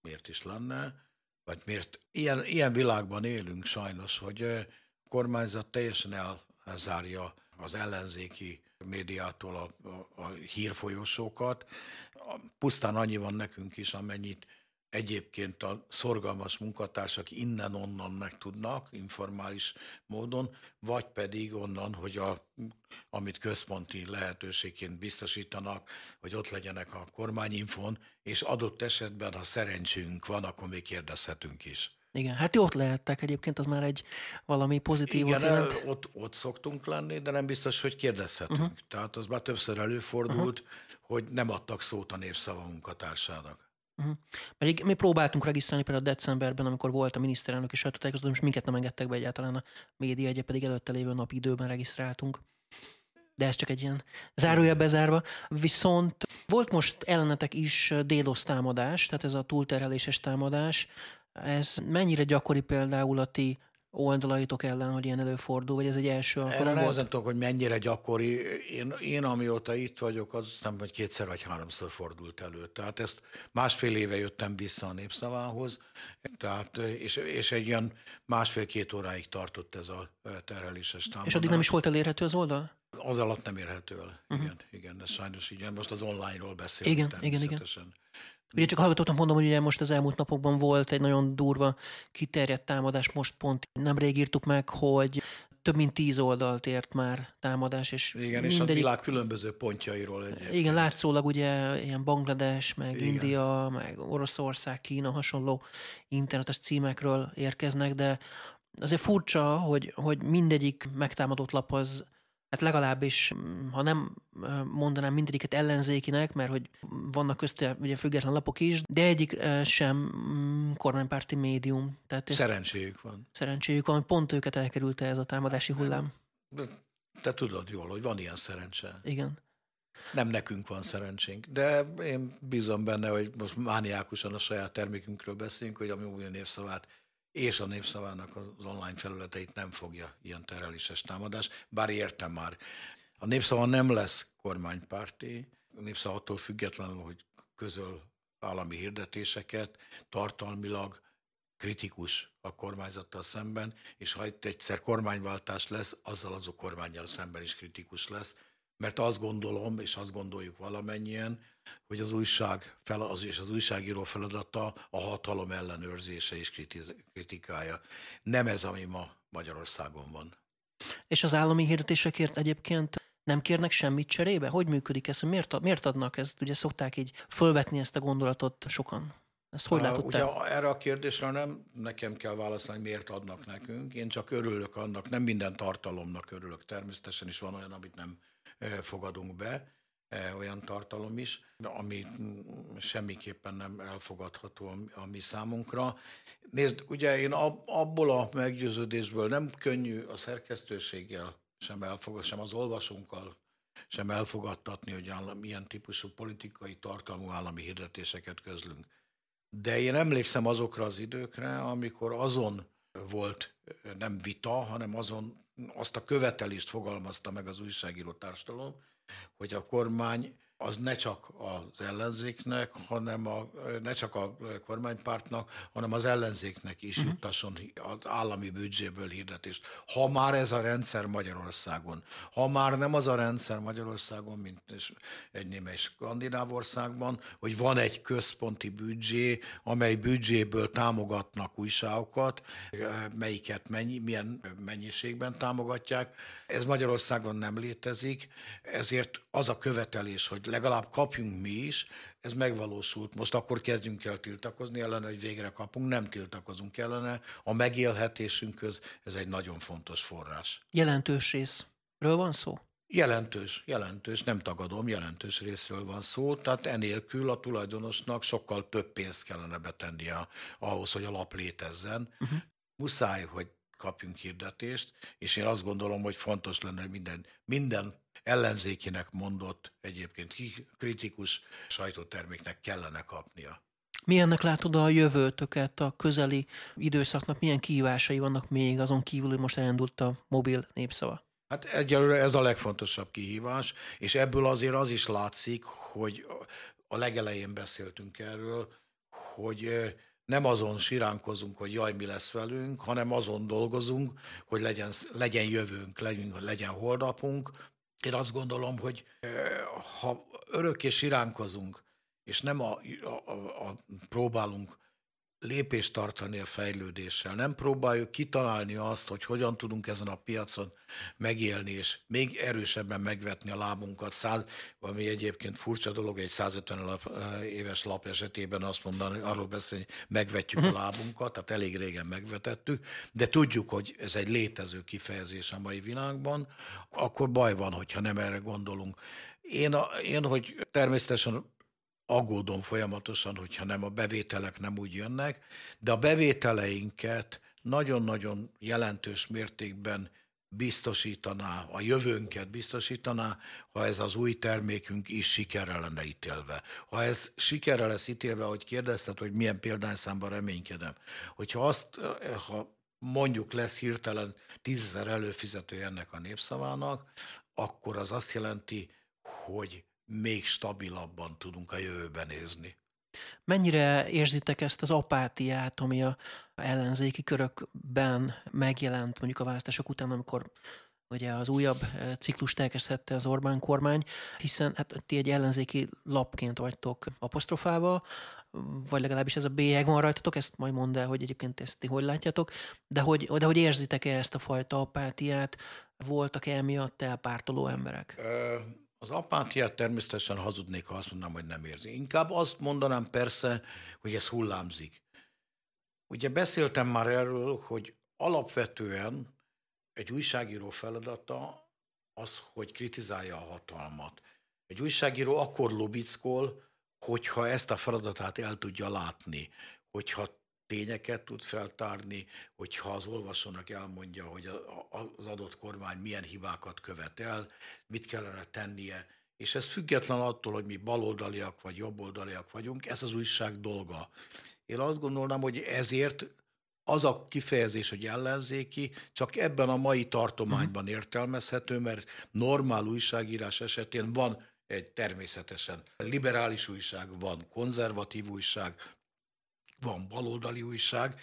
miért is lenne, vagy miért ilyen, ilyen világban élünk sajnos, hogy a kormányzat teljesen elzárja az ellenzéki médiától a, a, a hírfolyósókat. Pusztán annyi van nekünk is, amennyit egyébként a szorgalmas munkatársak innen-onnan megtudnak informális módon, vagy pedig onnan, hogy a, amit központi lehetőségként biztosítanak, hogy ott legyenek a kormányinfon, és adott esetben, ha szerencsünk van, akkor még kérdezhetünk is. Igen, hát jó ott lehettek egyébként, az már egy valami pozitív Igen, jelent. ott, ott szoktunk lenni, de nem biztos, hogy kérdezhetünk. Uh-huh. Tehát az már többször előfordult, uh-huh. hogy nem adtak szót a népszava munkatársának. Uh-huh. Mi próbáltunk regisztrálni például decemberben, amikor volt a miniszterelnök és sajtótájékoztató, és minket nem engedtek be egyáltalán a média egye, pedig előtte lévő nap időben regisztráltunk. De ez csak egy ilyen zárója bezárva. Viszont volt most ellenetek is DDoS támadás, tehát ez a túlterheléses támadás. Ez mennyire gyakori például a ti oldalaitok ellen, hogy ilyen előfordul, vagy ez egy első alkalom Erre nehezen tudok, hogy mennyire gyakori. Én, én amióta itt vagyok, az nem, hogy kétszer vagy háromszor fordult elő. Tehát ezt másfél éve jöttem vissza a népszavához, tehát, és, és egy ilyen másfél-két óráig tartott ez a terheléses támadás. És addig nem is volt elérhető az oldal? Az alatt nem érhető el. Uh-huh. Igen, igen, ez sajnos igen. Most az online-ról beszélünk igen, igen, igen. Ugye csak hallgatóknak mondom, hogy ugye most az elmúlt napokban volt egy nagyon durva kiterjedt támadás, most pont nemrég írtuk meg, hogy több mint tíz oldalt ért már támadás, és Igen, mindegyik... és a világ különböző pontjairól egyébként. Igen, látszólag ugye ilyen Banglades, meg Igen. India, meg Oroszország, Kína hasonló internetes címekről érkeznek, de azért furcsa, hogy, hogy mindegyik megtámadott lap az hát legalábbis, ha nem mondanám mindegyiket ellenzékinek, mert hogy vannak közte ugye független lapok is, de egyik sem mm, kormánypárti médium. Tehát szerencséjük van. Szerencséjük van, pont őket elkerülte ez a támadási hullám. Te tudod jól, hogy van ilyen szerencse. Igen. Nem nekünk van szerencsénk, de én bízom benne, hogy most mániákusan a saját termékünkről beszélünk, hogy a mi új névszavát és a népszavának az online felületeit nem fogja ilyen tereléses támadás, bár értem már. A népszava nem lesz kormánypárti, a népszava attól függetlenül, hogy közöl állami hirdetéseket, tartalmilag kritikus a kormányzattal szemben, és ha itt egyszer kormánywáltás lesz, azzal az a kormányjal szemben is kritikus lesz, mert azt gondolom, és azt gondoljuk valamennyien, hogy az újság fel, az, és az újságíró feladata a hatalom ellenőrzése és kritikája. Nem ez, ami ma Magyarországon van. És az állami hirdetésekért egyébként nem kérnek semmit cserébe? Hogy működik ez? Miért, miért adnak ezt? Ugye szokták így fölvetni ezt a gondolatot sokan. Ezt hogy látod Ugye erre a kérdésre nem nekem kell válaszolni, miért adnak nekünk. Én csak örülök annak, nem minden tartalomnak örülök. Természetesen is van olyan, amit nem fogadunk be, olyan tartalom is, ami semmiképpen nem elfogadható a mi számunkra. Nézd, ugye én abból a meggyőződésből nem könnyű a szerkesztőséggel sem elfogad, sem az olvasónkkal sem elfogadtatni, hogy milyen típusú politikai tartalmú állami hirdetéseket közlünk. De én emlékszem azokra az időkre, amikor azon volt nem vita, hanem azon azt a követelést fogalmazta meg az újságíró társadalom, hogy a kormány az ne csak az ellenzéknek, hanem a, ne csak a kormánypártnak, hanem az ellenzéknek is uh-huh. juttasson az állami büdzséből hirdetést. Ha már ez a rendszer Magyarországon, ha már nem az a rendszer Magyarországon, mint egy némely skandináv országban, hogy van egy központi büdzsé, amely büdzséből támogatnak újságokat, melyiket mennyi, milyen mennyiségben támogatják. Ez Magyarországon nem létezik, ezért az a követelés, hogy legalább kapjunk mi is, ez megvalósult. Most akkor kezdjünk el tiltakozni ellene, hogy végre kapunk, nem tiltakozunk ellene. A megélhetésünkhöz ez egy nagyon fontos forrás. Jelentős részről van szó? Jelentős, jelentős, nem tagadom, jelentős részről van szó, tehát enélkül a tulajdonosnak sokkal több pénzt kellene betennie ahhoz, hogy a lap létezzen. Uh-huh. Muszáj, hogy kapjunk hirdetést, és én azt gondolom, hogy fontos lenne, hogy minden, minden ellenzékinek mondott, egyébként kritikus sajtóterméknek kellene kapnia. Milyennek látod a jövőtöket, a közeli időszaknak, milyen kihívásai vannak még, azon kívül, hogy most elindult a mobil népszava? Hát egyelőre ez a legfontosabb kihívás, és ebből azért az is látszik, hogy a legelején beszéltünk erről, hogy nem azon siránkozunk, hogy jaj, mi lesz velünk, hanem azon dolgozunk, hogy legyen, legyen jövőnk, legyen, legyen holdapunk, én azt gondolom, hogy ha örökké siránkozunk, és nem a, a, a, a próbálunk lépést tartani a fejlődéssel. Nem próbáljuk kitalálni azt, hogy hogyan tudunk ezen a piacon megélni, és még erősebben megvetni a lábunkat. Száz, ami egyébként furcsa dolog, egy 150 lap, éves lap esetében azt mondani, arról beszélni, hogy megvetjük a lábunkat, tehát elég régen megvetettük, de tudjuk, hogy ez egy létező kifejezés a mai világban, akkor baj van, hogyha nem erre gondolunk. Én, a, én hogy természetesen aggódom folyamatosan, hogyha nem a bevételek nem úgy jönnek, de a bevételeinket nagyon-nagyon jelentős mértékben biztosítaná, a jövőnket biztosítaná, ha ez az új termékünk is sikerre lenne ítélve. Ha ez sikerre lesz ítélve, hogy kérdezted, hogy milyen példányszámban reménykedem, hogyha azt, ha mondjuk lesz hirtelen tízezer előfizető ennek a népszavának, akkor az azt jelenti, hogy még stabilabban tudunk a jövőben nézni. Mennyire érzitek ezt az apátiát, ami a ellenzéki körökben megjelent mondjuk a választások után, amikor ugye az újabb eh, ciklust elkezdhette az Orbán kormány, hiszen hát ti egy ellenzéki lapként vagytok apostrofálva, vagy legalábbis ez a bélyeg van rajtatok, ezt majd mondd el, hogy egyébként ezt ti hogy látjátok, de hogy, de hogy érzitek-e ezt a fajta apátiát, voltak-e emiatt elpártoló emberek? Az apátiát természetesen hazudnék, ha azt mondanám, hogy nem érzi. Inkább azt mondanám persze, hogy ez hullámzik. Ugye beszéltem már erről, hogy alapvetően egy újságíró feladata az, hogy kritizálja a hatalmat. Egy újságíró akkor lobickol, hogyha ezt a feladatát el tudja látni, hogyha tényeket tud feltárni, hogyha az olvasónak elmondja, hogy az adott kormány milyen hibákat követ el, mit kellene tennie, és ez független attól, hogy mi baloldaliak vagy jobboldaliak vagyunk, ez az újság dolga. Én azt gondolnám, hogy ezért az a kifejezés, hogy ellenzéki, csak ebben a mai tartományban uh-huh. értelmezhető, mert normál újságírás esetén van egy természetesen liberális újság, van konzervatív újság, van baloldali újság,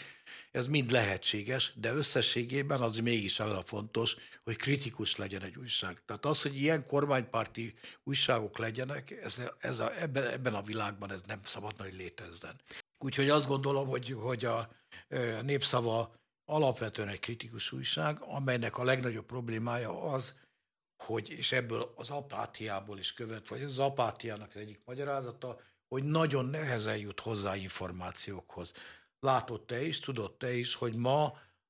ez mind lehetséges, de összességében az mégis az a fontos, hogy kritikus legyen egy újság. Tehát az, hogy ilyen kormánypárti újságok legyenek, ez, ez a, ebben, ebben a világban ez nem szabadna, hogy létezzen. Úgyhogy azt gondolom, hogy, hogy a, a népszava alapvetően egy kritikus újság, amelynek a legnagyobb problémája az, hogy, és ebből az apátiából is követ, vagy az apátiának az egyik magyarázata, hogy nagyon nehezen jut hozzá információkhoz. Látod te is, tudod te is, hogy ma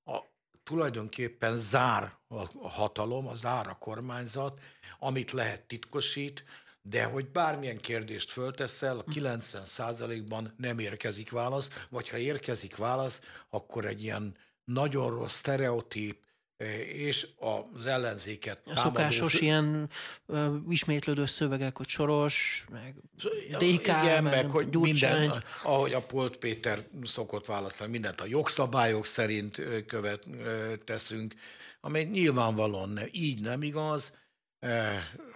a, tulajdonképpen zár a hatalom, a zár a kormányzat, amit lehet titkosít, de hogy bármilyen kérdést fölteszel, a 90%-ban nem érkezik válasz, vagy ha érkezik válasz, akkor egy ilyen nagyon rossz, sztereotíp, és az ellenzéket A szokásos ilyen uh, ismétlődő szövegek, hogy Soros, meg DK, igen, meg, meg hogy Gyurcsány. minden, ahogy a Polt Péter szokott válaszolni, mindent a jogszabályok szerint követ, teszünk, amely nyilvánvalóan nem, így nem igaz,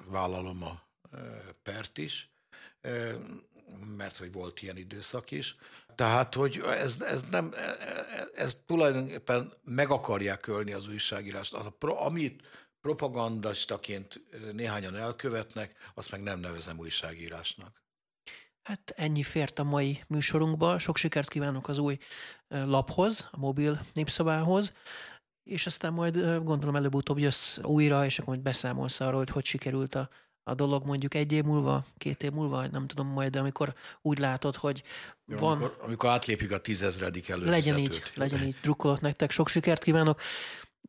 vállalom a pert is, mert hogy volt ilyen időszak is, tehát, hogy ez, ez, nem, e, e, ez tulajdonképpen meg akarják ölni az újságírást. Az a pro, amit propagandastaként néhányan elkövetnek, azt meg nem nevezem újságírásnak. Hát ennyi fért a mai műsorunkba. Sok sikert kívánok az új laphoz, a mobil népszabához, és aztán majd gondolom előbb-utóbb jössz újra, és akkor majd beszámolsz arról, hogy hogy sikerült a a dolog mondjuk egy év múlva, két év múlva, nem tudom majd, de amikor úgy látod, hogy Jó, van... Amikor, amikor átlépjük a tízezredik előtt. Legyen így, legyen így, drukkolok nektek, sok sikert kívánok.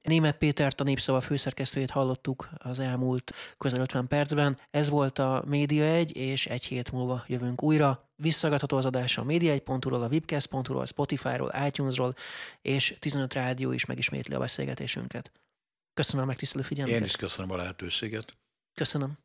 Német Pétert, a Népszava főszerkesztőjét hallottuk az elmúlt közel 50 percben. Ez volt a Média 1, és egy hét múlva jövünk újra. Visszagatható az adás a média1.hu-ról, a webcast.hu-ról, Spotify-ról, iTunes-ról, és 15 rádió is megismétli a beszélgetésünket. Köszönöm a megtisztelő figyelmet. Én is köszönöm a lehetőséget. Köszönöm.